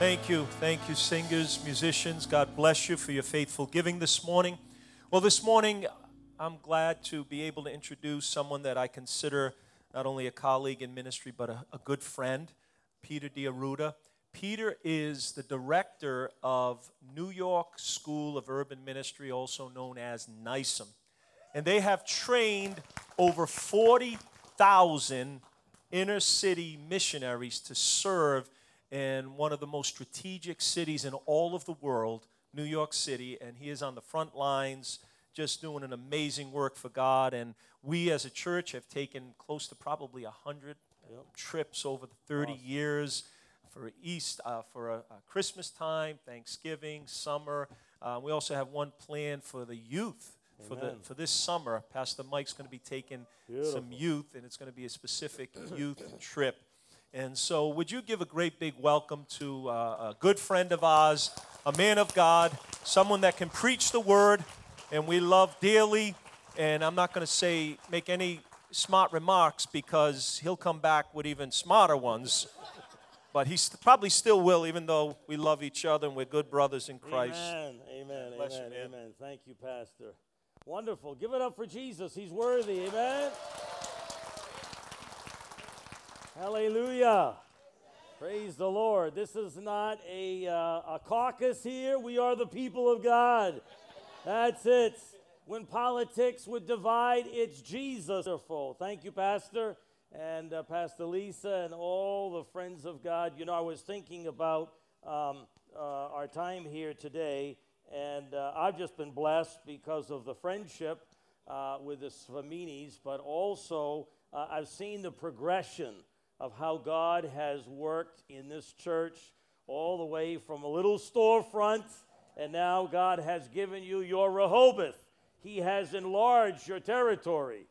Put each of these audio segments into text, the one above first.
Thank you. Thank you, singers, musicians. God bless you for your faithful giving this morning. Well, this morning, I'm glad to be able to introduce someone that I consider not only a colleague in ministry, but a, a good friend, Peter D'Arruda. Peter is the director of New York School of Urban Ministry, also known as NYSUM. And they have trained over 40,000 inner city missionaries to serve in one of the most strategic cities in all of the world, New York City. And he is on the front lines just doing an amazing work for God. And we as a church have taken close to probably 100 yep. trips over the 30 awesome. years for East, uh, for a, a, Christmas time, Thanksgiving, summer. Uh, we also have one planned for the youth for the for this summer. Pastor Mike's going to be taking Beautiful. some youth, and it's going to be a specific youth trip. And so, would you give a great big welcome to uh, a good friend of ours, a man of God, someone that can preach the word, and we love dearly. And I'm not going to say make any smart remarks because he'll come back with even smarter ones. But he probably still will, even though we love each other and we're good brothers in Christ. Amen. Amen. Amen. You, amen. Thank you, Pastor. Wonderful. Give it up for Jesus. He's worthy. Amen. Hallelujah. Praise the Lord. This is not a, uh, a caucus here. We are the people of God. That's it. When politics would divide, it's Jesus. Thank you, Pastor and uh, Pastor Lisa and all the friends of God. You know, I was thinking about um, uh, our time here today, and uh, I've just been blessed because of the friendship uh, with the Svaminis, but also uh, I've seen the progression of how God has worked in this church all the way from a little storefront, and now God has given you your Rehoboth. He has enlarged your territory.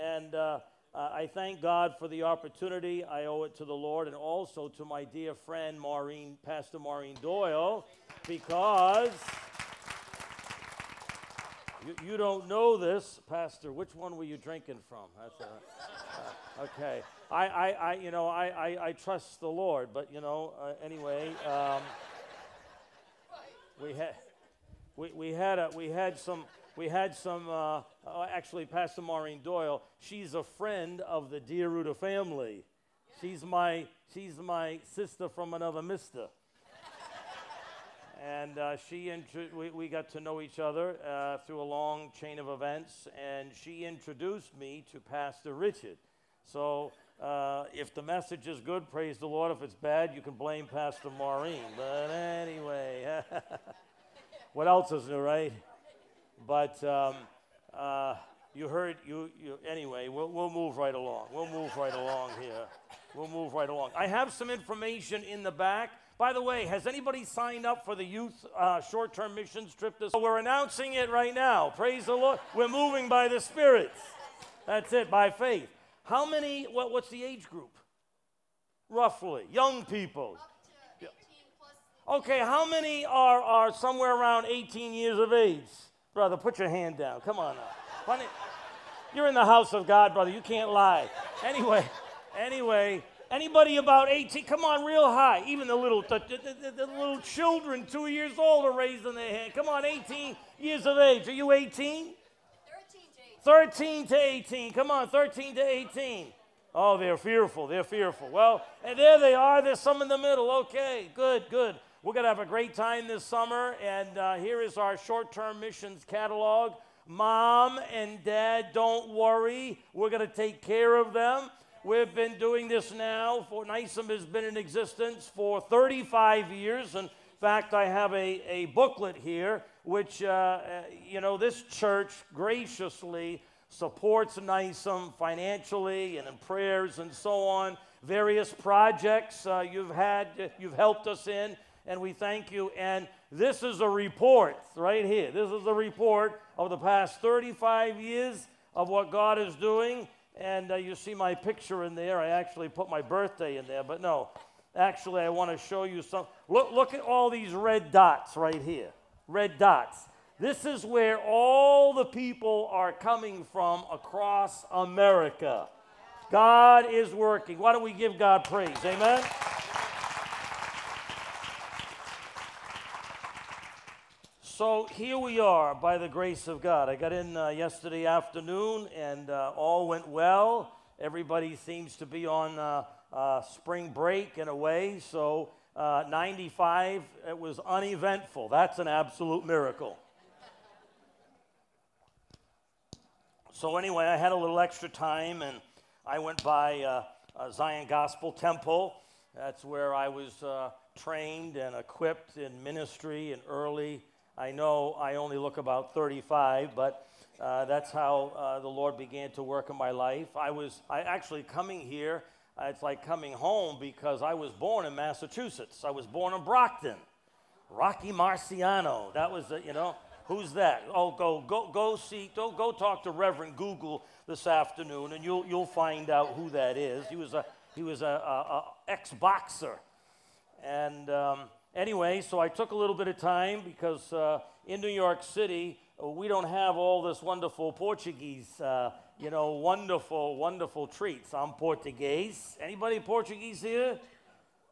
And uh, I thank God for the opportunity. I owe it to the Lord and also to my dear friend Maureen, Pastor Maureen Doyle, because you, you don't know this, Pastor. Which one were you drinking from? That's uh, okay. I, I, I, you know, I, I, I trust the Lord, but you know, uh, anyway, um, we had, we, we had a, we had some we had some, uh, uh, actually, Pastor Maureen Doyle, she's a friend of the D'Arruda family. She's my, she's my sister from another mister. and uh, she intru- we, we got to know each other uh, through a long chain of events, and she introduced me to Pastor Richard. So uh, if the message is good, praise the Lord. If it's bad, you can blame Pastor Maureen. But anyway, what else is new, right? But um, uh, you heard, you, you anyway, we'll, we'll move right along. We'll move right along here. We'll move right along. I have some information in the back. By the way, has anybody signed up for the youth uh, short term missions trip this? We're announcing it right now. Praise the Lord. We're moving by the Spirit. That's it, by faith. How many, what, what's the age group? Roughly. Young people. Okay, how many are, are somewhere around 18 years of age? Brother, put your hand down. Come on now. You're in the house of God, brother. You can't lie. Anyway, anyway, anybody about 18, come on, real high. Even the little, the, the, the, little children, two years old, are raising their hand. Come on, 18 years of age. Are you 18? 13 to 18. Come on, 13 to 18. Oh, they're fearful. They're fearful. Well, and there they are. There's some in the middle. Okay, good, good. We're going to have a great time this summer, and uh, here is our short term missions catalog. Mom and dad, don't worry. We're going to take care of them. We've been doing this now for NYSUM has been in existence for 35 years. In fact, I have a, a booklet here, which, uh, uh you know, this church graciously supports NYSUM financially and in prayers and so on. Various projects uh, you've had, you've helped us in and we thank you. And this is a report right here. This is a report of the past 35 years of what God is doing. And uh, you see my picture in there. I actually put my birthday in there, but no. Actually, I want to show you some. Look, look at all these red dots right here red dots. This is where all the people are coming from across America. God is working. Why don't we give God praise? Amen. So here we are by the grace of God. I got in uh, yesterday afternoon and uh, all went well. Everybody seems to be on uh, uh spring break in a way. So uh, 95, it was uneventful. That's an absolute miracle. So, anyway, I had a little extra time and I went by uh, Zion Gospel Temple. That's where I was trained and equipped in ministry and early I know I only look about 35, but uh, that's how uh, the Lord began to work in my life. I was I actually coming here. Uh, it's like coming home because I was born in Massachusetts. I was born in Brockton. Rocky Marciano. That was you know who's that? Oh, go go go see. Go go talk to Reverend Google this afternoon, and you'll you'll find out who that is. He was a he was a, a, a ex boxer, and. Um, anyway, so I took a little bit of time because uh, in New York City, we don't have all this wonderful Portuguese, uh, you know, wonderful, wonderful treats. I'm Portuguese. Anybody Portuguese here?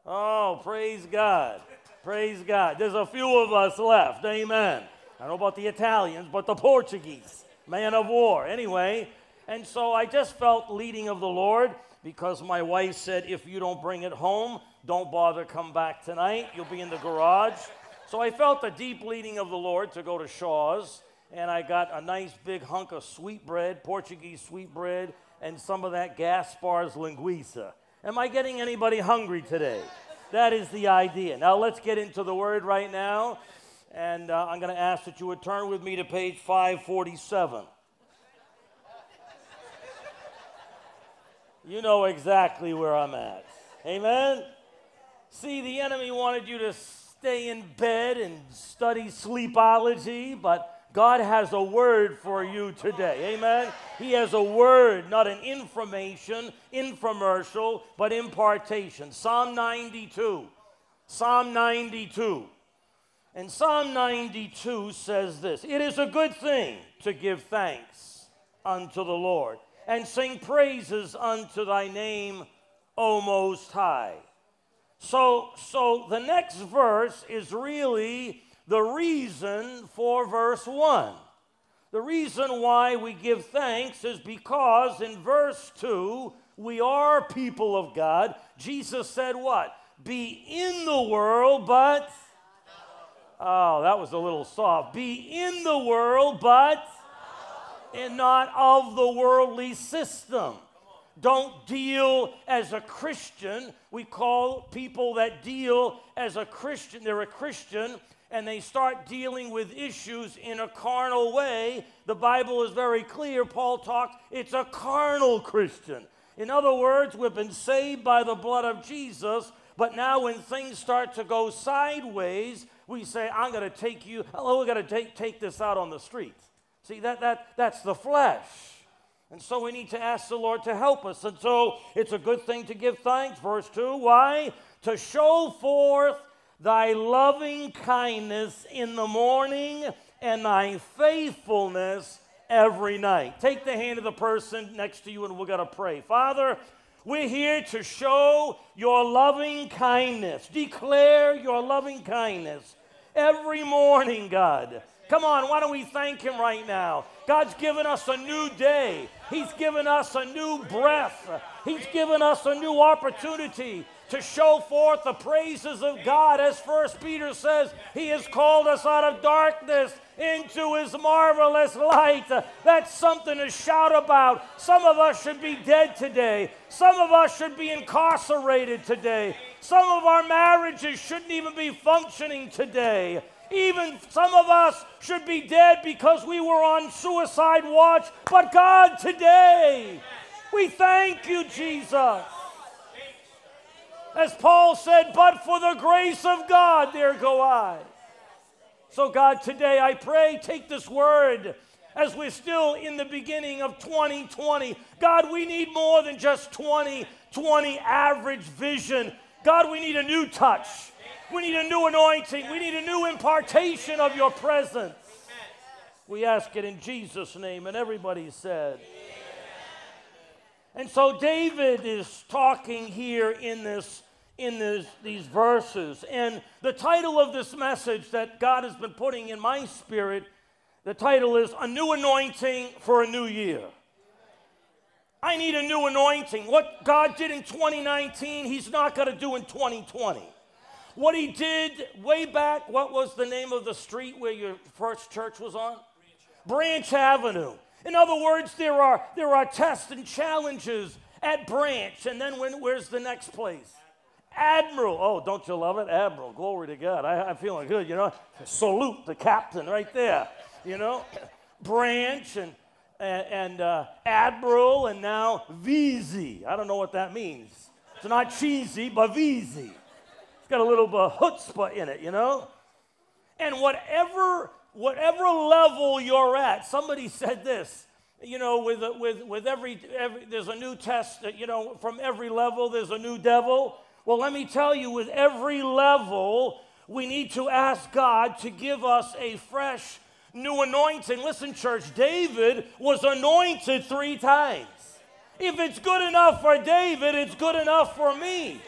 Oh, praise God. Praise God. There's a few of us left. Amen. I don't know about the Italians, but the Portuguese, man of war. Anyway, and so I just felt leading of the Lord because my wife said, if you don't bring it home, don't bother come back tonight. You'll be in the garage. So I felt the deep leading of the Lord to go to Shaw's, and I got a nice big hunk of sweet bread, Portuguese sweet bread, and some of that Gaspar's linguiça. Am I getting anybody hungry today? That is the idea. Now let's get into the word right now. And uh, I'm going to ask that you would turn with me to page 547. You know exactly where I'm at. Amen? See, the enemy wanted you to stay in bed and study sleepology, but God has a word for you today. Amen? He has a word, not an information, infomercial, but impartation. Psalm 92. Psalm 92. And Psalm 92 says this It is a good thing to give thanks unto the Lord and sing praises unto thy name, O Most High so, so the next verse is really reason for verse 1. The reason why we give thanks is because in verse 2, we are people of God. Jesus said, What? Be in the world, but. Oh, that was a little soft. Be in the world, but. And not of the worldly system don't deal as a Christian. We call people that deal as a Christian, they're a Christian, and they start dealing with issues in a carnal way. The Bible is very clear. Paul talks, it's a carnal Christian. In other words, we've been saved by the blood of Jesus, but now when things start to go sideways, we say, I'm going to take you, oh, hello, we're going to take, take this out on the street. See, that, that, that's the flesh. And so we need to ask the Lord to help us. And so it's a good thing to give thanks. Verse 2 Why? To show forth thy loving kindness in the morning and thy faithfulness every night. Take the hand of the person next to you and we're going to pray. Father, we're here to show your loving kindness, declare your loving kindness every morning, God. Come on, why don't we thank Him right now? God's given us a new day, He's given us a new breath, He's given us a new opportunity to show forth the praises of God. As First Peter says, He has called us out of darkness into His marvelous light. That's something to shout about. Some of us should be dead today, some of us should be incarcerated today. Some of our marriages shouldn't even be functioning today. Even some of us should be dead because we were on suicide watch. But God, today, we thank you, Jesus. As Paul said, but for the grace of God, there go I. So, God, today I pray, take this word as we're still in the beginning of 2020. God, we need more than just 2020 average vision. God, we need a new touch. We need a new anointing. We need a new impartation of your presence. We ask it in Jesus' name. And everybody said, and so David is talking here in this in this, these verses. And the title of this message that God has been putting in my spirit, the title is A New Anointing for a New Year. I need a new anointing. What God did in 2019, He's not going to do in 2020. What He did way back, what was the name of the street where your first church was on? Branch Avenue. In other words, there are, there are tests and challenges at Branch. And then when, where's the next place? Admiral. Oh, don't you love it? Admiral. Glory to God. I, am feeling good, you know. Salute the captain right there, you know. Branch and, and, and uh, Admiral and now VZ. I don't know what that means. It's not cheesy, but VZ. It's got a little bit of chutzpah in it, you know. And whatever whatever level you're at, somebody said this, you know, with, with, with every, every, there's a new test, you know, from every level, there's a new devil. Well, let me tell you, with every level, we need to ask God to give us a fresh new anointing. Listen, church, David was anointed three times. If it's good enough for David, it's good enough for me.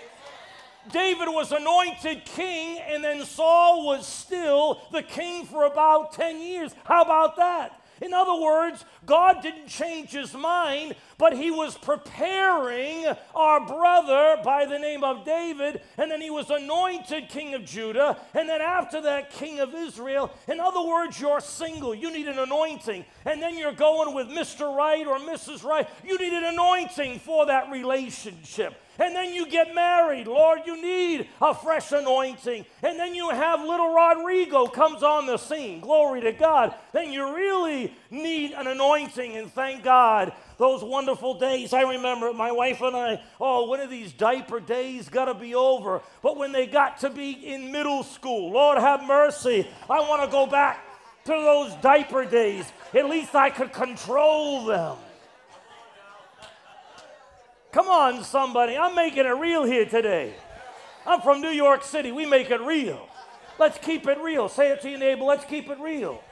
David was anointed king, and then Saul was still the king for about 10 years. How about that? In other words, God didn't change his mind, but he was preparing our brother by the name of David, and then he was anointed king of Judah, and then after that, king of Israel. In other words, you're single, you need an anointing, and then you're going with Mr. Right or Mrs. Right. You need an anointing for that relationship. And then you get married. Lord, you need a fresh anointing. And then you have little Rodrigo comes on the scene. Glory to God. Then you really need an anointing. And thank God, those wonderful days. I remember my wife and I, oh, one of these diaper days got to be over. But when they got to be in middle school, Lord have mercy. I want to go back to those diaper days. At least I could control them. Come on, somebody. I'm making it real here today. I'm from New York City. We make it real. Let's keep it real. Say it to your neighbor. Let's keep it real.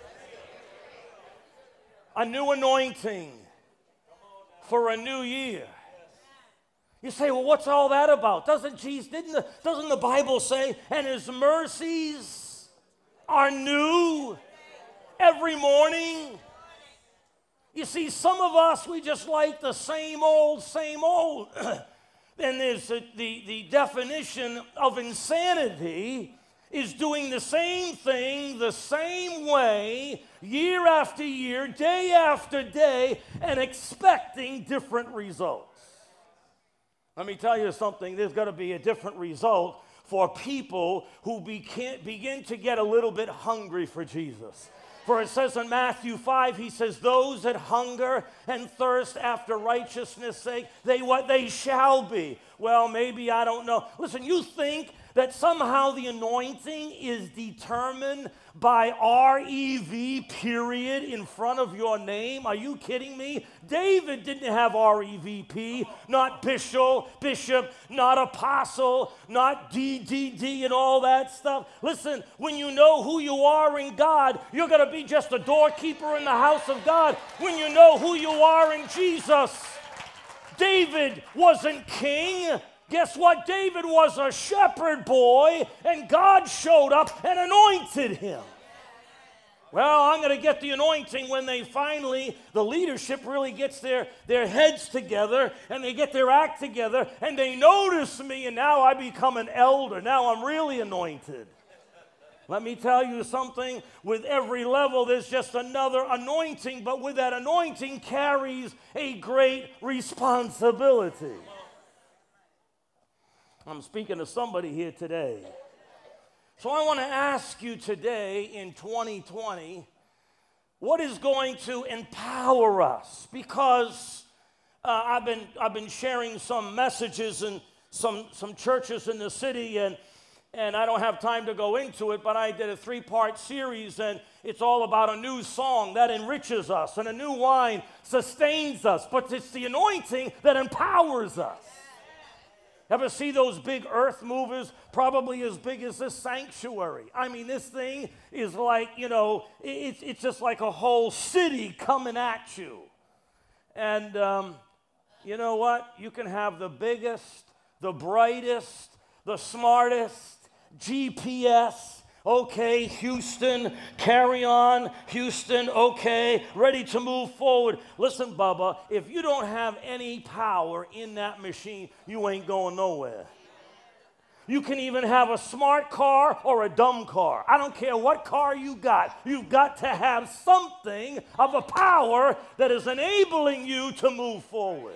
A new anointing for a new year. You say, well, what's all that about? Doesn't Jesus, didn't the, doesn't the Bible say, and his mercies are new every morning? You see, some of us, we just like the same old, same old. then there's a, the, the definition of insanity is doing the same thing the same way year after year, day after day, and expecting different results. Let me tell you something, there's got to be a different result for people who begin to get a little bit hungry for Jesus. For it says in Matthew 5, he says, Those that hunger and thirst after righteousness' sake, they what they shall be. Well, maybe I don't know. Listen, you think that somehow the anointing is determined by REV period in front of your name? Are you kidding me? David didn't have REVP, not bishop, bishop, not apostle, not DDD and all that stuff. Listen, when you know who you are in God, you're going to be just a doorkeeper in the house of God. When you know who you are in Jesus, David wasn't king. Guess what? David was a shepherd boy, and God showed up and anointed him. Well, I'm going to get the anointing when they finally, the leadership really gets their, their heads together and they get their act together and they notice me, and now I become an elder. Now I'm really anointed. Let me tell you something with every level, there's just another anointing, but with that anointing carries a great responsibility. I'm speaking to somebody here today. So I want to ask you today in 2020 what is going to empower us? Because uh, I've, been, I've been sharing some messages in some, some churches in the city, and, and I don't have time to go into it, but I did a three part series, and it's all about a new song that enriches us, and a new wine sustains us, but it's the anointing that empowers us. Ever see those big earth movers, probably as big as this sanctuary? I mean, this thing is like, you know, it's, it's just like a whole city coming at you. And um, you know what? You can have the biggest, the brightest, the smartest, GPS. Okay, Houston, carry on. Houston, okay, ready to move forward. Listen, Bubba, if you don't have any power in that machine, you ain't going nowhere. You can even have a smart car or a dumb car. I don't care what car you got. You've got to have something of a power that is enabling you to move forward.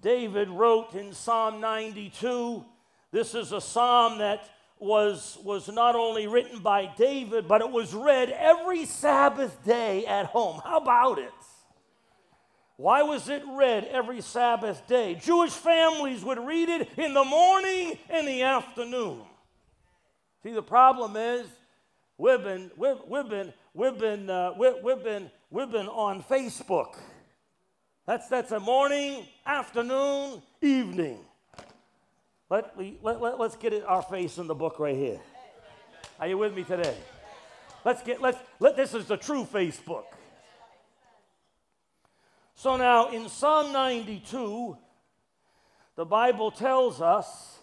David wrote in Psalm 92, this is a psalm that was, was not only written by David, but it was read every Sabbath day at home. How about it? Why was it read every Sabbath day? Jewish families would read it in the morning and the afternoon. See, the problem is we've been, we've, we've been, we've been, uh, we've, we've been, we've been on Facebook. That's, that's a morning, afternoon, evening. Let, let, let, let's get it, our face in the book right here. Are you with me today? Let's get, let's, let, this is the true Facebook. So now in Psalm 92, the Bible tells us,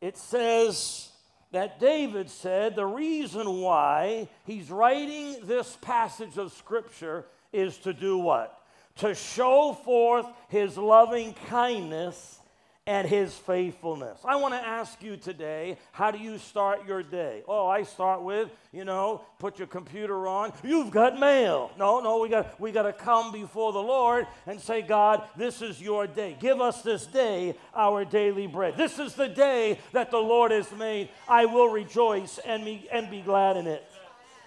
it says that David said the reason why he's writing this passage of Scripture is to do what? To show forth his loving kindness and his faithfulness. I want to ask you today, how do you start your day? Oh, I start with, you know, put your computer on. You've got mail. No, no, we got we got to come before the Lord and say, God, this is your day. Give us this day our daily bread. This is the day that the Lord has made. I will rejoice and be and be glad in it.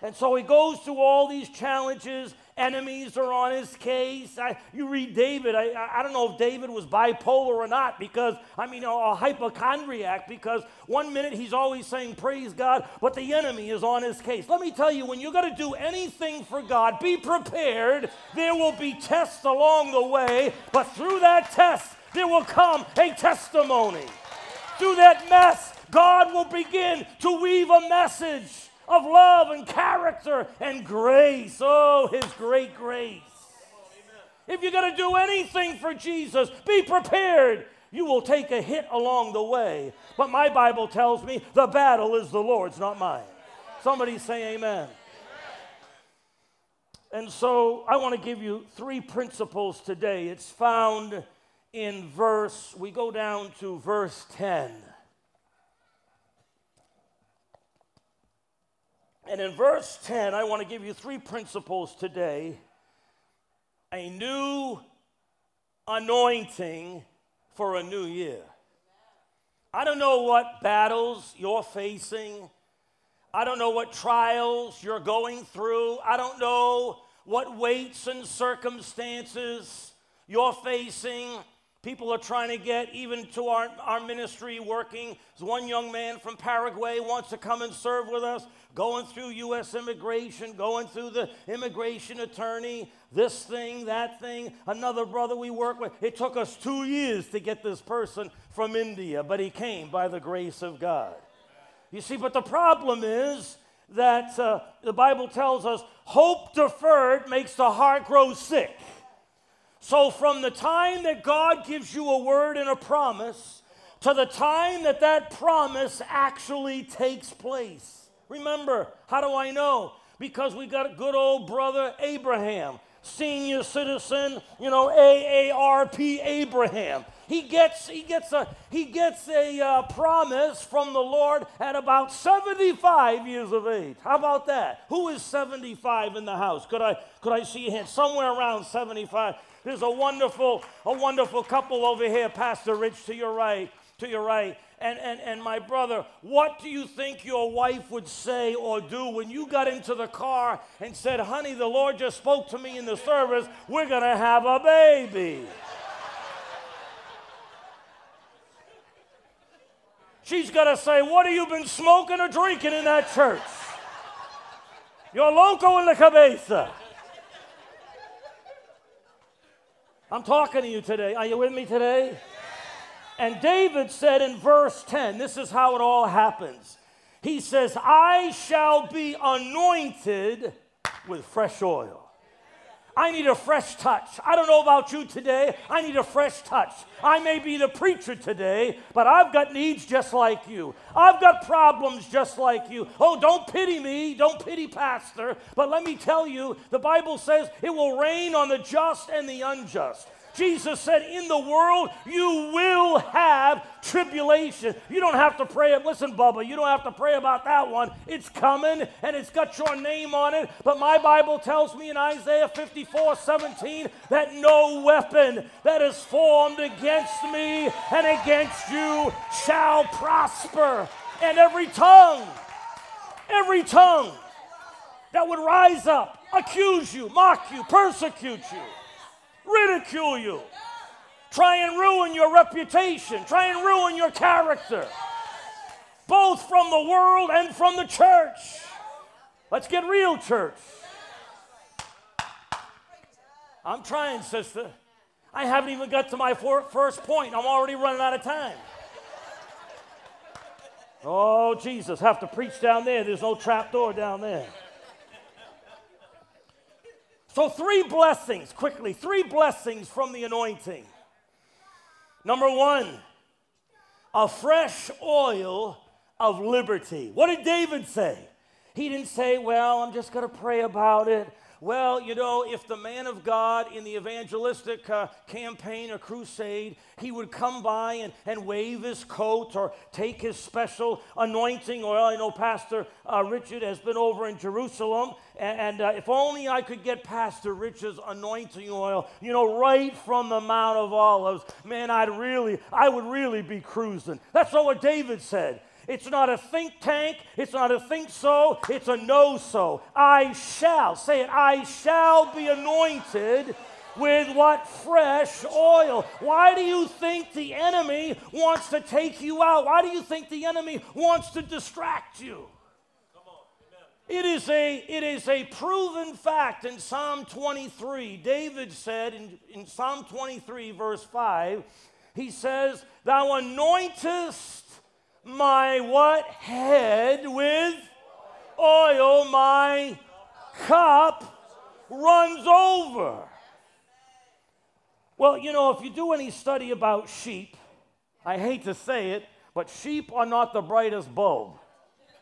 And so he goes through all these challenges enemies are on his case. I, you read David, I, I don't know if David was bipolar or not because, I mean, a, a hypochondriac because one minute he's always saying, Praise God, but the enemy is on his case. Let me tell you, when you're going to do anything for God, be prepared. There will be tests along the way, but through that test, there will come a testimony. Through that mess, God will begin to weave a message of love and character and grace. Oh, His great grace. If you're going to do anything for Jesus, be prepared. You will take a hit along the way. But my Bible tells me the battle is the Lord's, not mine. Somebody say amen. And so I want to give you three principles today. It's found in verse, we go down to verse 10. And in verse 10, I want to give you three principles today a new anointing for a new year. I don't know what battles you're facing. I don't know what trials you're going through. I don't know what weights and circumstances you're facing. People are trying to get even to our, our ministry working. There's one young man from Paraguay wants to come and serve with us, going through U.S. immigration, going through the immigration attorney, this thing, that thing. Another brother we work with. It took us two years to get this person from India, but he came by the grace of God. You see, but the problem is that uh, the Bible tells us hope deferred makes the heart grow sick. So, from the time that God gives you a word and a promise to the time that that promise actually takes place. Remember, how do I know? Because we got a good old brother Abraham, senior citizen, you know, AARP Abraham. He gets, he gets a, he gets a uh, promise from the Lord at about 75 years of age. How about that? Who is 75 in the house? Could I, could I see a hand? Somewhere around 75. There's a wonderful, a wonderful couple over here, Pastor Rich, to your right, to your right. And, and, and my brother, what do you think your wife would say or do when you got into the car and said, honey, the Lord just spoke to me in the service, we're going to have a baby? She's gonna say, What have you been smoking or drinking in that church? You're loco in the cabeza. I'm talking to you today. Are you with me today? And David said in verse 10, this is how it all happens. He says, I shall be anointed with fresh oil. I need a fresh touch. I don't know about you today. I need a fresh touch. I may be the preacher today, but I've got needs just like you. I've got problems just like you. Oh, don't pity me. Don't pity Pastor. But let me tell you, the Bible says it will rain on the just and the unjust. Jesus said, In the world you will have tribulation. You don't have to pray. Listen, Bubba, you don't have to pray about that one. It's coming and it's got your name on it. But my Bible tells me in Isaiah 54 17 that no weapon that is formed against me and against you shall prosper. And every tongue, every tongue that would rise up, accuse you, mock you, persecute you ridicule you, try and ruin your reputation, try and ruin your character, both from the world and from the church. Let's get real, church. I'm trying, sister. I haven't even got to my first point. I'm already running out of time. Oh, Jesus, have to preach down there. There's no trap door down there. So, three blessings, quickly, three blessings from the anointing. Number one, a fresh oil of liberty. What did David say? He didn't say, Well, I'm just going to pray about it. Well, you know, if the man of God in the evangelistic uh, campaign or crusade, he would come by and, and wave his coat or take his special anointing oil. I know Pastor uh, Richard has been over in Jerusalem, and, and uh, if only I could get Pastor Richard's anointing oil, you know, right from the Mount of Olives, man, I'd really, I would really be cruising. That's not what David said. It's not a think tank. It's not a think so. It's a no so. I shall, say it, I shall be anointed with what? Fresh oil. Why do you think the enemy wants to take you out? Why do you think the enemy wants to distract you? It is, a, it is a proven fact in Psalm 23. David said in, in Psalm 23, verse 5, he says, Thou anointest my what? Head with oil, my cup runs over. Well, you know, if you do any study about sheep, I hate to say it, but sheep are not the brightest bulb,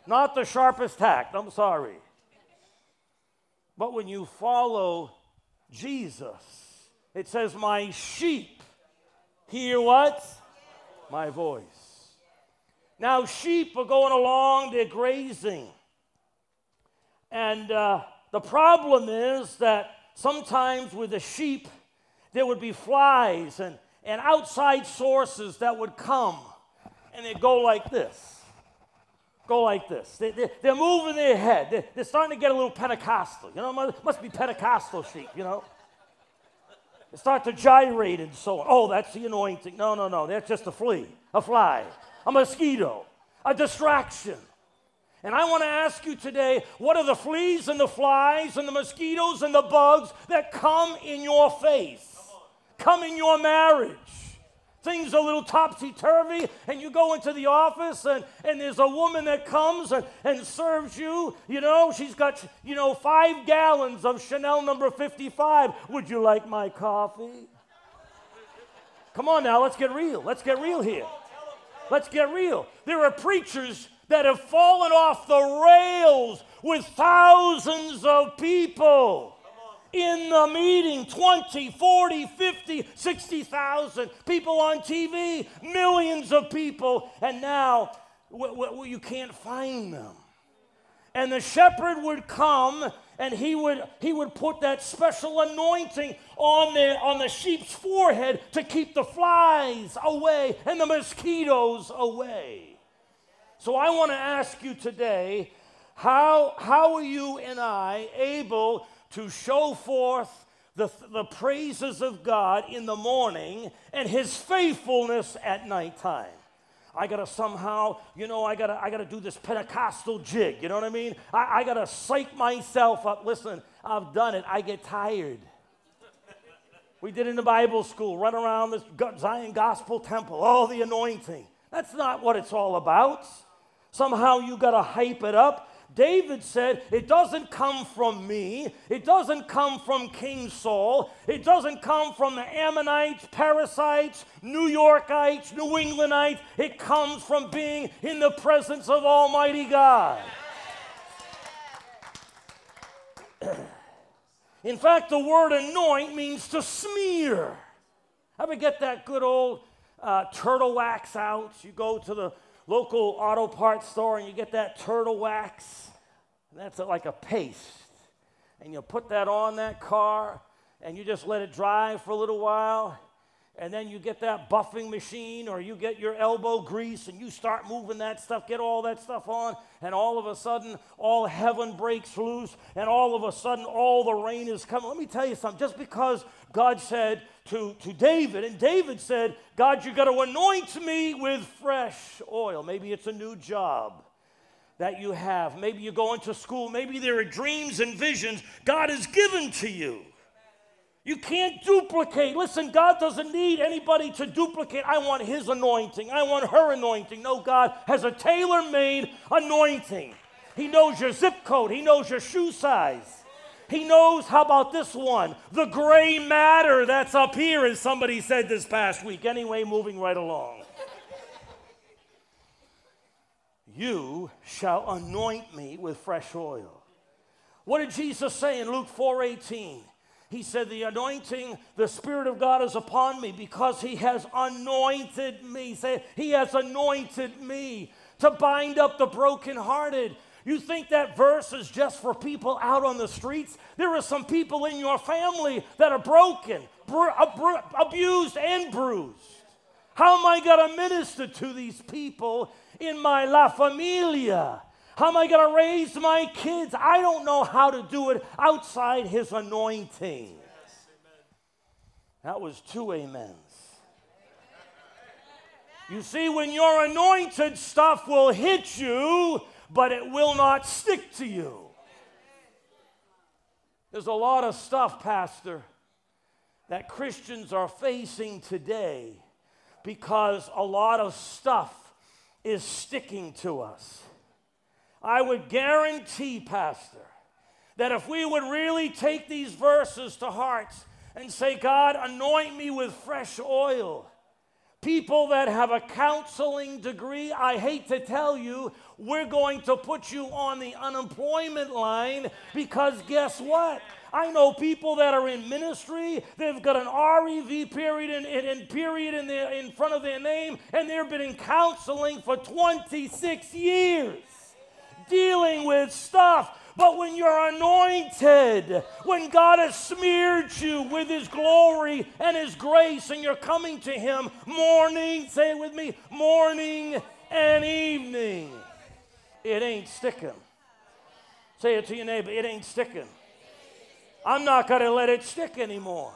not the sharpest tack. I'm sorry. But when you follow Jesus, it says, My sheep hear what? My voice. Now, sheep are going along, they're grazing. And uh, the problem is that sometimes with the sheep, there would be flies and, and outside sources that would come and they'd go like this. Go like this. They, they, they're moving their head. They're, they're starting to get a little Pentecostal. You know, must be Pentecostal sheep, you know. They start to gyrate and so on. Oh, that's the anointing. No, no, no. That's just a flea, a fly a mosquito, a distraction. And I want to ask you today what are the fleas and the flies and the mosquitoes and the bugs that come in your face, come in your marriage? Things a little topsy turvy, and you go into the office, and, and there's a woman that comes and, and serves you. You know, she's got, you know, five gallons of Chanel number 55. Would you like my coffee? Come on now, let's get real. Let's get real here. Let's get real. There are preachers that have fallen off the rails with thousands of people in the meeting 20, 40, 50, 60,000 people on TV, millions of people, and now w- w- you can't find them. And the shepherd would come and he would, he would put that special anointing on the, on the sheep's forehead to keep the flies away and the mosquitoes away. So I want to ask you today how, how are you and I able to show forth the, the praises of God in the morning and his faithfulness at nighttime? I gotta somehow, you know, I gotta, I gotta do this Pentecostal jig. You know what I mean? I, I gotta psych myself up. Listen, I've done it. I get tired. We did in the Bible school, run around this Zion Gospel Temple, all the anointing. That's not what it's all about. Somehow you got to hype it up. David said, It doesn't come from me. It doesn't come from King Saul. It doesn't come from the Ammonites, parasites, New Yorkites, New Englandites. It comes from being in the presence of Almighty God. In fact, the word anoint means to smear. Ever get that good old uh, turtle wax out? You go to the local auto parts store and you get that turtle wax. that's like a paste. And you put that on that car and you just let it dry for a little while and then you get that buffing machine or you get your elbow grease and you start moving that stuff, get all that stuff on, and all of a sudden all heaven breaks loose, and all of a sudden all the rain is coming. Let me tell you something. Just because God said to, to David, and David said, God, you're going to anoint me with fresh oil. Maybe it's a new job that you have. Maybe you're going to school. Maybe there are dreams and visions God has given to you. You can't duplicate. Listen, God doesn't need anybody to duplicate. I want His anointing. I want her anointing. No, God has a tailor made anointing. He knows your zip code, He knows your shoe size. He knows, how about this one? The gray matter that's up here, as somebody said this past week. Anyway, moving right along. you shall anoint me with fresh oil. What did Jesus say in Luke 4:18? He said, The anointing, the Spirit of God is upon me because He has anointed me. Say, He has anointed me to bind up the brokenhearted. You think that verse is just for people out on the streets? There are some people in your family that are broken, abused, and bruised. How am I going to minister to these people in my La Familia? How am I going to raise my kids? I don't know how to do it outside His anointing. Yes, that was two amens. You see, when you're anointed, stuff will hit you, but it will not stick to you. There's a lot of stuff, Pastor, that Christians are facing today because a lot of stuff is sticking to us. I would guarantee, Pastor, that if we would really take these verses to heart and say, God, anoint me with fresh oil. People that have a counseling degree, I hate to tell you, we're going to put you on the unemployment line because guess what? I know people that are in ministry, they've got an REV period in, in, in period in, their, in front of their name, and they've been in counseling for 26 years dealing with stuff. But when you're anointed, when God has smeared you with His glory and His grace, and you're coming to Him morning, say it with me, morning and evening, it ain't sticking. Say it to your neighbor, it ain't sticking. I'm not going to let it stick anymore.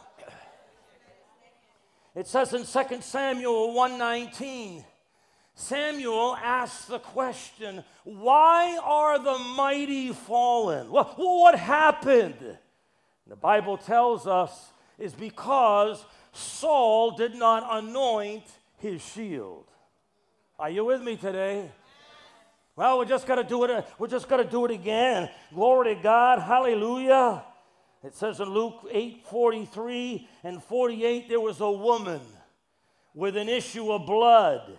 It says in 2 Samuel 119, Samuel asks the question, Why are the mighty fallen? Well, what happened? The Bible tells us is because Saul did not anoint his shield. Are you with me today? Well, we're just gonna do it. We're just gonna do it again. Glory to God. Hallelujah. It says in Luke 8 43 and 48, there was a woman with an issue of blood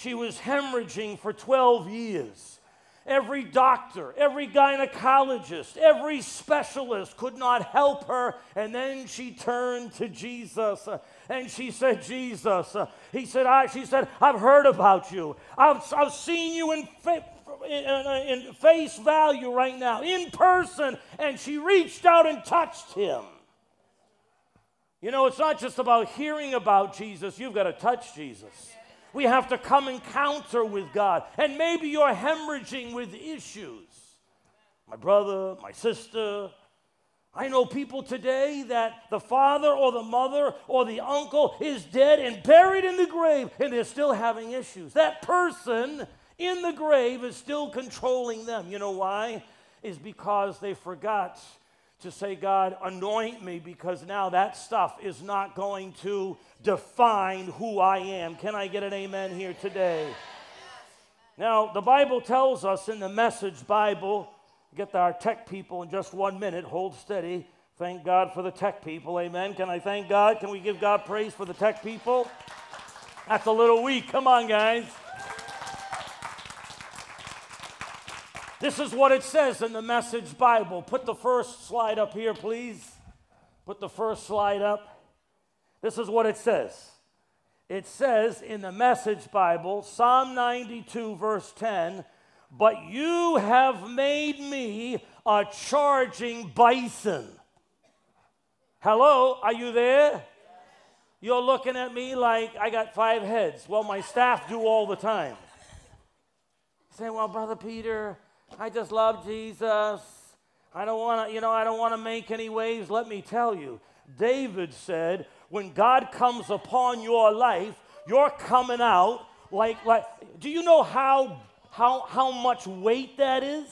she was hemorrhaging for 12 years. Every doctor, every gynecologist, every specialist could not help her. And then she turned to Jesus uh, and she said, Jesus. Uh, he said, I, she said, I've heard about you. I've, I've seen you in, fa- in, uh, in face value right now, in person. And she reached out and touched him. You know, it's not just about hearing about Jesus, you've got to touch Jesus. We have to come encounter with God. And maybe you're hemorrhaging with issues. My brother, my sister. I know people today that the father or the mother or the uncle is dead and buried in the grave and they're still having issues. That person in the grave is still controlling them. You know why? Is because they forgot to say, God, anoint me because now that stuff is not going to define who I am. Can I get an amen here today? Now, the Bible tells us in the Message Bible, get our tech people in just one minute, hold steady. Thank God for the tech people, amen. Can I thank God? Can we give God praise for the tech people? That's a little weak. Come on, guys. This is what it says in the Message Bible. Put the first slide up here, please. Put the first slide up. This is what it says. It says in the Message Bible, Psalm 92, verse 10, but you have made me a charging bison. Hello, are you there? You're looking at me like I got five heads. Well, my staff do all the time. Say, well, Brother Peter, I just love Jesus. I don't want to, you know, I don't want to make any waves. Let me tell you, David said, when God comes upon your life, you're coming out like, like do you know how, how, how much weight that is?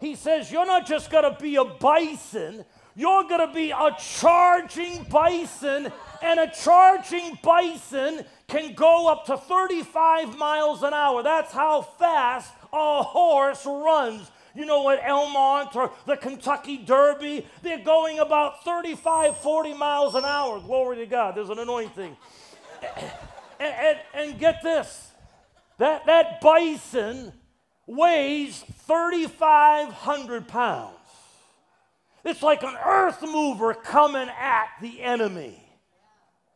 He says, you're not just to be a bison, you're to be a charging bison, and a charging bison can go up to 35 miles an hour. That's how fast a horse runs. You know what, Elmont or the Kentucky Derby, they're going about 35, 40 miles an hour. Glory to God. There's an anointing. and, and, and get this that, that bison weighs 3,500 pounds. It's like an earth mover coming at the enemy.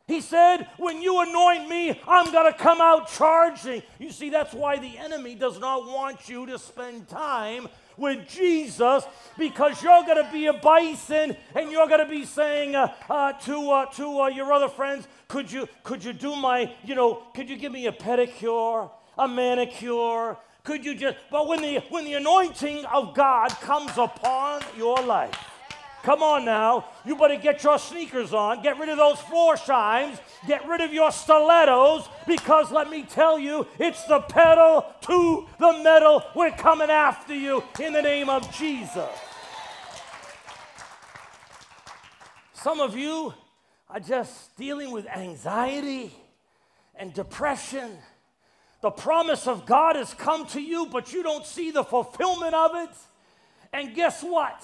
He said, When you anoint me, I'm going to come out charging. You see, that's why the enemy does not want you to spend time with Jesus because you're going to be a bison and you're going to be saying uh, uh, to, uh, to uh, your other friends, could you, could you do my, you know, could you give me a pedicure, a manicure? Could you just, but when the, when the anointing of God comes upon your life, Come on now. You better get your sneakers on. Get rid of those Florsheims. Get rid of your stilettos because let me tell you, it's the pedal to the metal. We're coming after you in the name of Jesus. Some of you are just dealing with anxiety and depression. The promise of God has come to you, but you don't see the fulfillment of it. And guess what?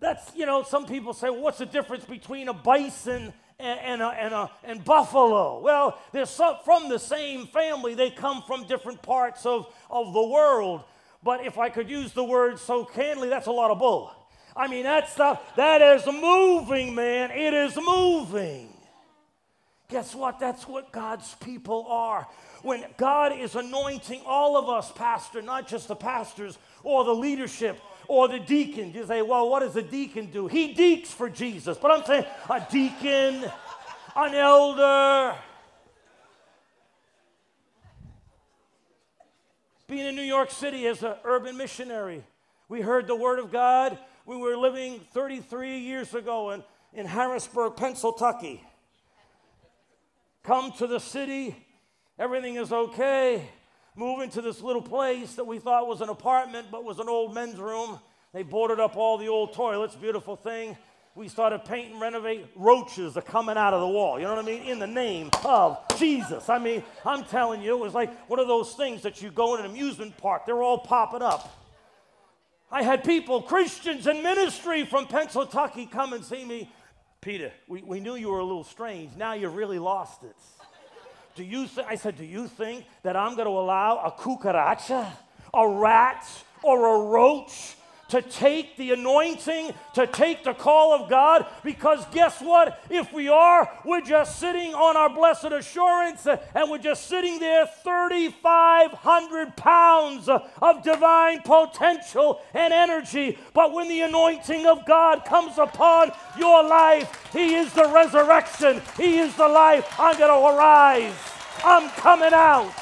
That's, you know, some people say, well, what's the difference between a bison and, and, a, and, a, and buffalo? Well, they're some, from the same family. They come from different parts of, of the world. But if I could use the word so candidly, that's a lot of bull. I mean, that stuff, that is moving, man. It is moving. Guess what? That's what God's people are. When God is anointing all of us, Pastor, not just the pastors or the leadership, or the deacon. You say, well, what does a deacon do? He deeks for Jesus. But I'm saying a deacon, an elder. Being in New York City as an urban missionary, we heard the word of God. We were living 33 years ago in, in Harrisburg, Pennsylvania. Come to the city, everything is okay move to this little place that we thought was an apartment but was an old men's room. They boarded up all the old toilets, beautiful thing. We started painting, renovate. Roaches are coming out of the wall. You know what I mean? In the name of Jesus. I mean, I'm telling you, it was like one of those things that you go in an amusement park, they're all popping up. I had people, Christians in ministry from Pennsylvania, come and see me. Peter, we, we knew you were a little strange. Now you've really lost it. Do you th- I said, Do you think that I'm going to allow a cucaracha, a rat, or a roach to take the anointing, to take the call of God? Because guess what? If we are, we're just sitting on our blessed assurance and we're just sitting there 3,500 pounds of divine potential and energy. But when the anointing of God comes upon your life, He is the resurrection, He is the life. I'm going to arise. I'm coming out.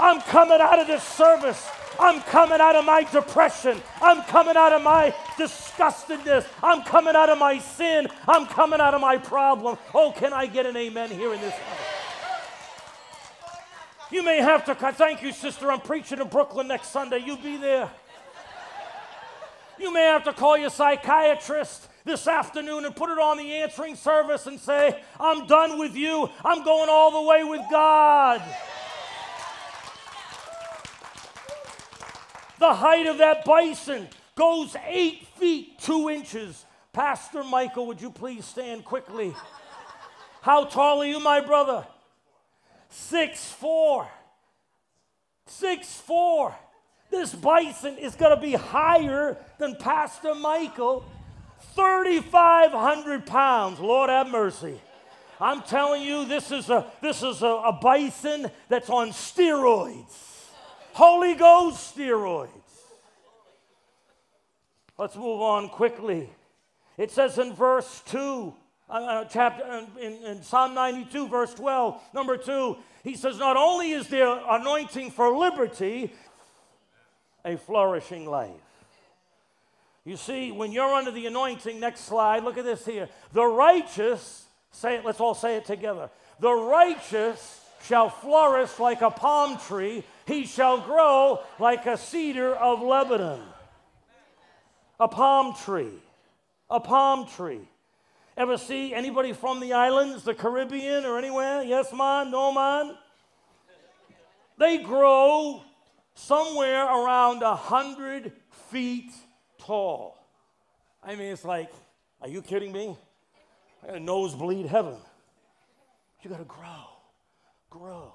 I'm coming out of this service. I'm coming out of my depression. I'm coming out of my disgustedness. I'm coming out of my sin. I'm coming out of my problem. Oh, can I get an amen here in this house? You may have to, thank you, sister. I'm preaching in Brooklyn next Sunday. You be there. You may have to call your psychiatrist this afternoon and put it on the answering service and say, I'm done with you. I'm going all the way with God. The height of that bison goes eight feet, two inches. Pastor Michael, would you please stand quickly? How tall are you, my brother? Six four. Six four. This bison is going to be higher than Pastor Michael. 3,500 pounds. Lord have mercy. I'm telling you, this is a this is a, a bison that's on steroids. Holy Ghost steroids. Let's move on quickly. It says in verse 2, uh, uh chapter, uh, in, in Psalm 92, verse 12, number 2, he says, Not only is there anointing for liberty, a flourishing life. You see, when you're under the anointing, next slide, look at this here. The righteous, say it, let's all say it together. The righteous shall flourish like a palm tree, he shall grow like a cedar of Lebanon. A palm tree. A palm tree. Ever see anybody from the islands, the Caribbean, or anywhere? Yes, man? No, man? They grow somewhere around a hundred feet tall. I mean, it's like, are you kidding me? I got a nosebleed heaven. You got to grow, grow.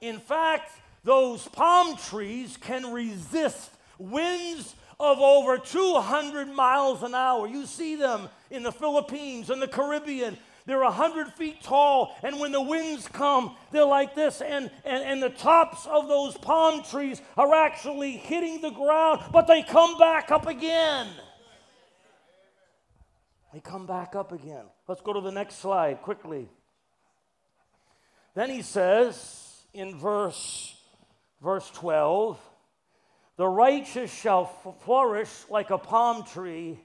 In fact, those palm trees can resist winds of over 200 miles an hour. You see them in the Philippines and the Caribbean. They're 100 feet tall, and when the winds come, they're like this, and, and, and the tops of those palm trees are actually hitting the ground, but they come back up again. They come back up again. Let's go to the next slide quickly. Then he says in verse, verse 12, the righteous shall flourish like a palm tree,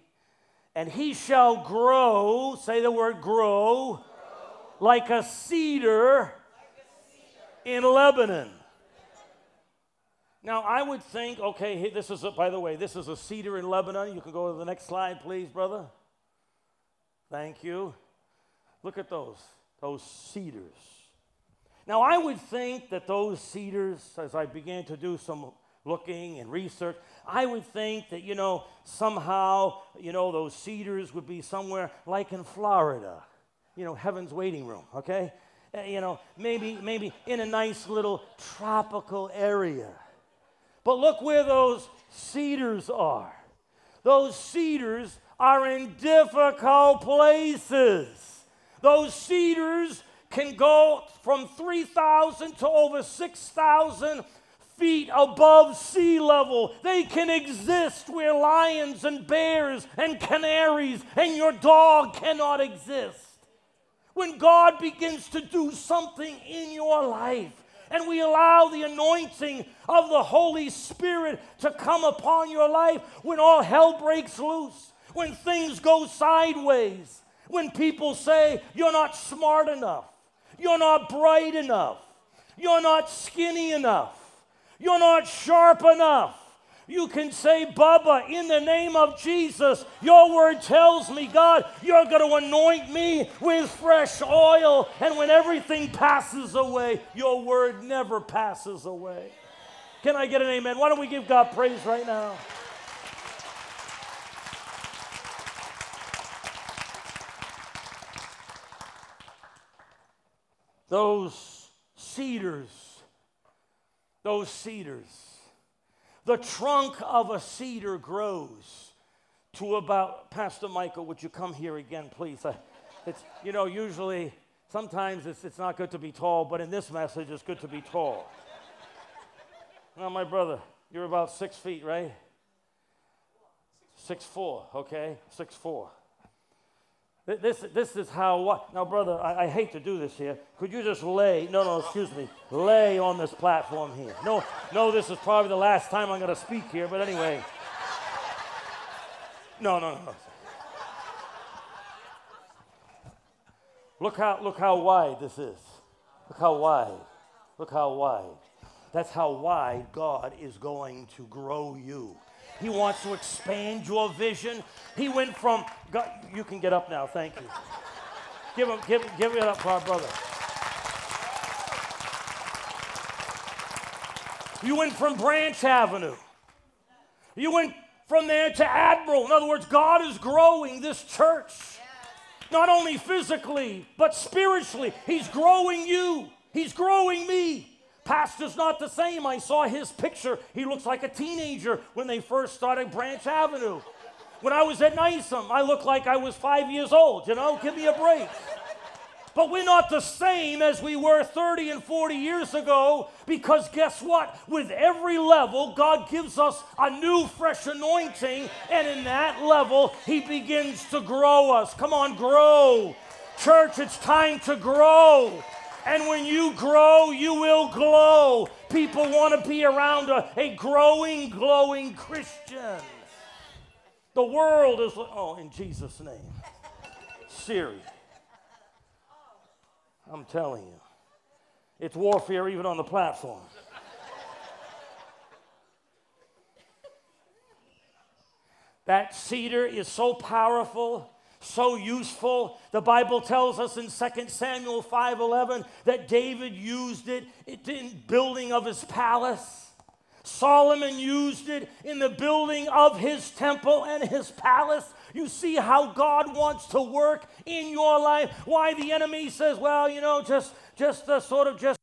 and he shall grow, say the word grow, grow. Like, a cedar, like a cedar in Lebanon. Now, I would think, okay, this is, a, by the way, this is a cedar in Lebanon. You can go to the next slide, please, brother. Thank you. Look at those, those cedars. Now, I would think that those cedars, as I began to do some looking and research, I would think that, you know, somehow, you know, those cedars would be somewhere like in Florida, you know, heaven's waiting room, okay? Uh, you know, maybe, maybe in a nice little tropical area. But look where those cedars are. Those cedars are in difficult places. Those cedars can go from 3,000 to over 6,000 feet above sea level. They can exist where lions and bears and canaries and your dog cannot exist. When God begins to do something in your life, and we allow the anointing of the Holy Spirit to come upon your life when all hell breaks loose, when things go sideways, when people say you're not smart enough, you're not bright enough, you're not skinny enough, you're not sharp enough. You can say, Bubba, in the name of Jesus, your word tells me, God, you're going to anoint me with fresh oil. And when everything passes away, your word never passes away. Can I get an amen? Why don't we give God praise right now? Those cedars those cedars. The trunk of a cedar grows to about, Pastor Michael, would you come here again, please? Uh, it's, you know, usually, sometimes it's, it's not good to be tall, but in this message, it's good to be tall. Now, my brother, you're about six feet, right? Six four, okay? Six four. This, this is how, what? Now, brother, I, I, hate to do this here. Could you just lay, no, no, excuse me, lay on this platform here? No, no, this is probably the last time I'm going to speak here, but anyway. No, no, no. Look how, look how wide this is. Look how wide. Look how wide. That's how wide God is going to grow you. He wants to expand your vision. He went from, God, you can get up now, thank you. Give him, give, give it up for our brother. You went from Branch Avenue You went from there to admiral. In other words, God is growing this church. Not only physically, but spiritually. He's growing you, He's growing me. Pastor's not the same. I saw his picture. He looks like a teenager when they first started Branch Avenue. When I was at NISM, I looked like I was five years old. You know, give me a break. But we're not the same as we were 30 and 40 years ago because guess what? With every level, God gives us a new, fresh anointing, and in that level, He begins to grow us. Come on, grow. Church, it's time to grow. And when you grow, you will glow. People want to be around a, a growing, glowing Christian. The world is, oh, in Jesus' name. Serious. I'm telling you. It's warfare even on the platform. that cedar is so powerful so useful. The Bible tells us in 2 Samuel 5:11 that David used it in building of his palace. Solomon used it in the building of his temple and his palace. You see how God wants to work in your life. Why the enemy says, well, you know, just just the sort of just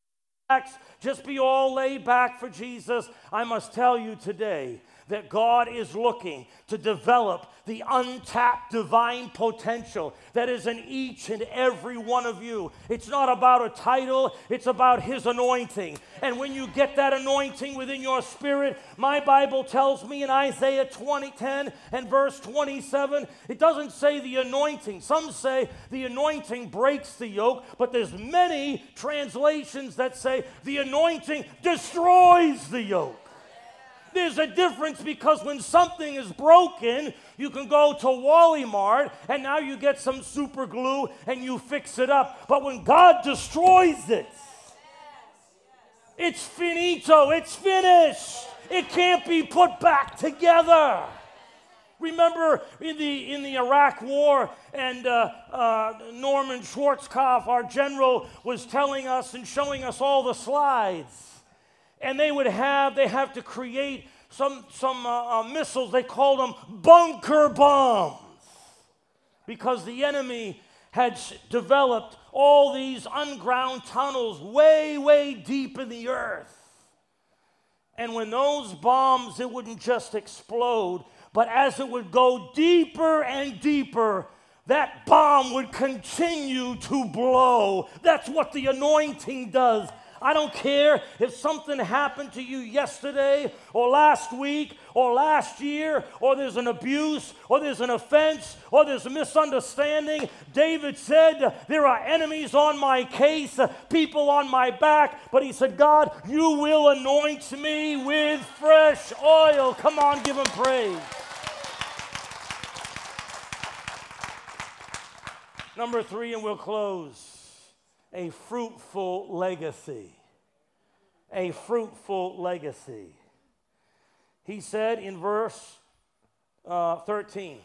just be all laid back for Jesus. I must tell you today that God is looking to develop the untapped divine potential that is in each and every one of you. It's not about a title, it's about His anointing. And when you get that anointing within your spirit, my Bible tells me in Isaiah 20, 10 and verse 27, it doesn't say the anointing. Some say the anointing breaks the yoke, but there's many translations that say the anointing destroys the yoke. There's a difference because when something is broken, you can go to Wally Mart and now you get some super glue and you fix it up. But when God destroys it, it's finito, it's finished. It can't be put back together. Remember in the, in the Iraq War, and uh, uh, Norman Schwarzkopf, our general, was telling us and showing us all the slides and they would have they have to create some some uh, uh, missiles. They called them bunker bombs. Because the enemy had developed all these underground tunnels way way deep in the earth. And when those bombs it wouldn't just explode but as it would go deeper and deeper that bomb would continue to blow. That's what the anointing does I don't care if something happened to you yesterday or last week or last year or there's an abuse or there's an offense or there's a misunderstanding. David said, There are enemies on my case, people on my back. But he said, God, you will anoint me with fresh oil. Come on, give him praise. Number three, and we'll close a fruitful legacy. A fruitful legacy. He said in verse uh, 13,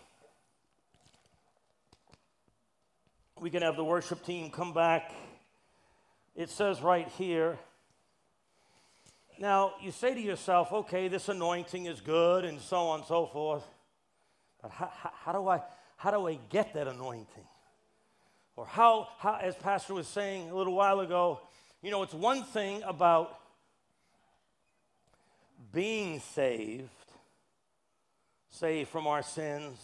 we can have the worship team come back. It says right here, now you say to yourself, okay, this anointing is good and so on and so forth, but how, how, how do, I, how do I get that anointing? Or how, how, as Pastor was saying a little while ago, you know, it's one thing about being saved, saved from our sins,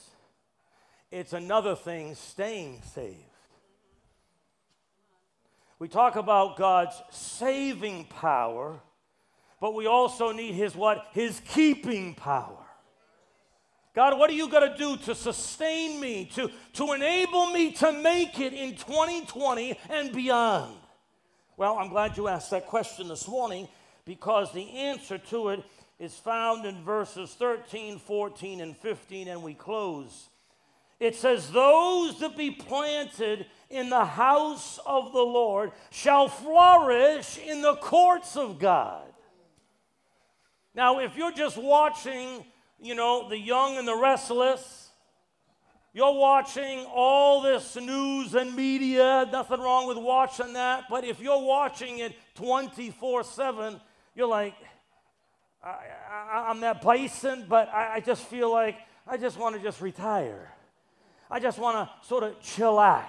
it's another thing staying saved. We talk about God's saving power, but we also need his what? His keeping power. God, what are you going to do to sustain me, to, to enable me to make it in 2020 and beyond? Well, I'm glad you asked that question this morning because the answer to it is found in verses 13, 14, and 15, and we close. It says, Those that be planted in the house of the Lord shall flourish in the courts of God. Now, if you're just watching you know, the young and the restless. You're watching all this news and media, nothing wrong with watching that, but if you're watching it 24 7, you're like, I, I'm that bison, but I, I just feel like I just want to just retire. I just want to sort of chillax.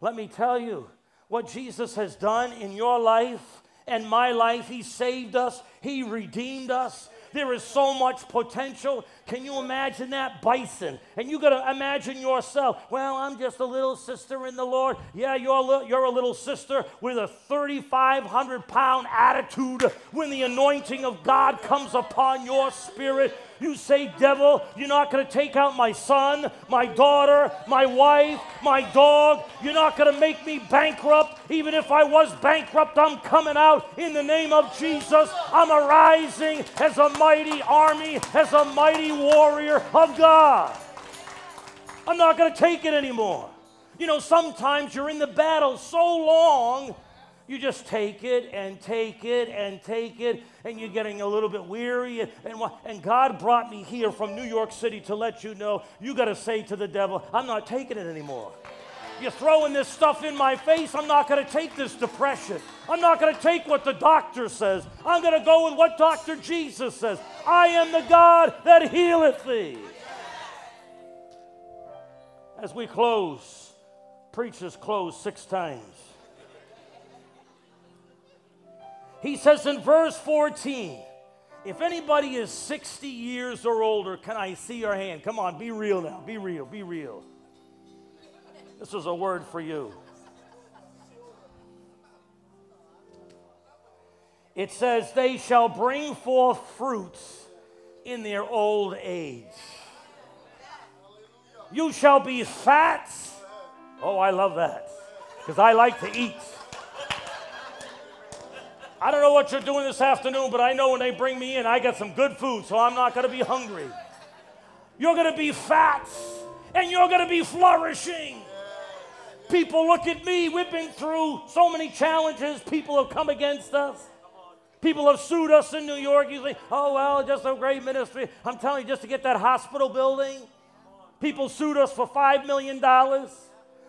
Let me tell you what Jesus has done in your life and my life. He saved us, He redeemed us. There is so much potential. Can you imagine that bison? And you got to imagine yourself. Well, I'm just a little sister in the Lord. Yeah, you're a little, you're a little sister with a 3,500 pound attitude. When the anointing of God comes upon your spirit, you say, Devil, you're not going to take out my son, my daughter, my wife, my dog. You're not going to make me bankrupt. Even if I was bankrupt, I'm coming out in the name of Jesus. I'm arising as a mighty army, as a mighty warrior of God. I'm not going to take it anymore. You know, sometimes you're in the battle so long you just take it and take it and take it, and you're getting a little bit weary. And, and, and God brought me here from New York City to let you know you got to say to the devil, I'm not taking it anymore. You're throwing this stuff in my face. I'm not going to take this depression. I'm not going to take what the doctor says. I'm going to go with what Dr. Jesus says. I am the God that healeth thee. As we close, preachers close six times. He says in verse 14, if anybody is 60 years or older, can I see your hand? Come on, be real now. Be real, be real. This is a word for you. It says, They shall bring forth fruits in their old age. You shall be fat. Oh, I love that because I like to eat. I don't know what you're doing this afternoon, but I know when they bring me in, I get some good food, so I'm not going to be hungry. You're going to be fat and you're going to be flourishing. People look at me. We've been through so many challenges. People have come against us. People have sued us in New York. You think, oh, well, just a great ministry. I'm telling you, just to get that hospital building, people sued us for $5 million.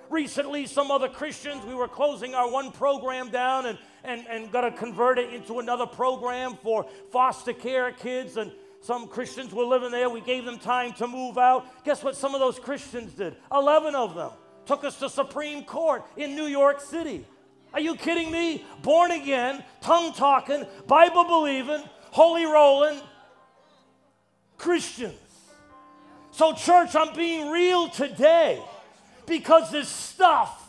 Recently, some other Christians, we were closing our one program down and and, and got to convert it into another program for foster care kids. And some Christians were living there. We gave them time to move out. Guess what some of those Christians did? 11 of them took us to Supreme Court in New York City. Are you kidding me? Born again, tongue talking, Bible believing, holy rolling Christians. So, church, I'm being real today because this stuff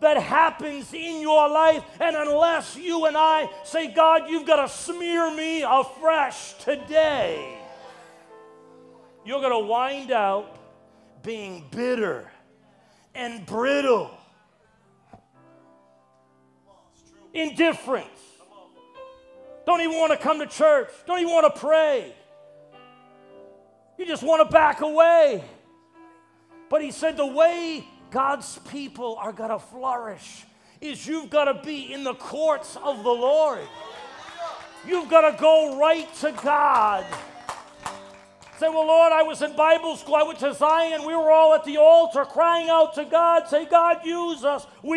that happens in your life. And unless you and I say, God, you've got to smear me afresh today, you're going to wind out being bitter and brittle, indifferent. Don't even want to come to church. Don't even want to pray. You just want to back away. But he said, the way God's people are going to flourish is you've got to be in the courts of the Lord. You've got to go right to God. Say, well, Lord, I was in Bible school. I went to Zion. We were all at the altar crying out to God. Say, God, use us. We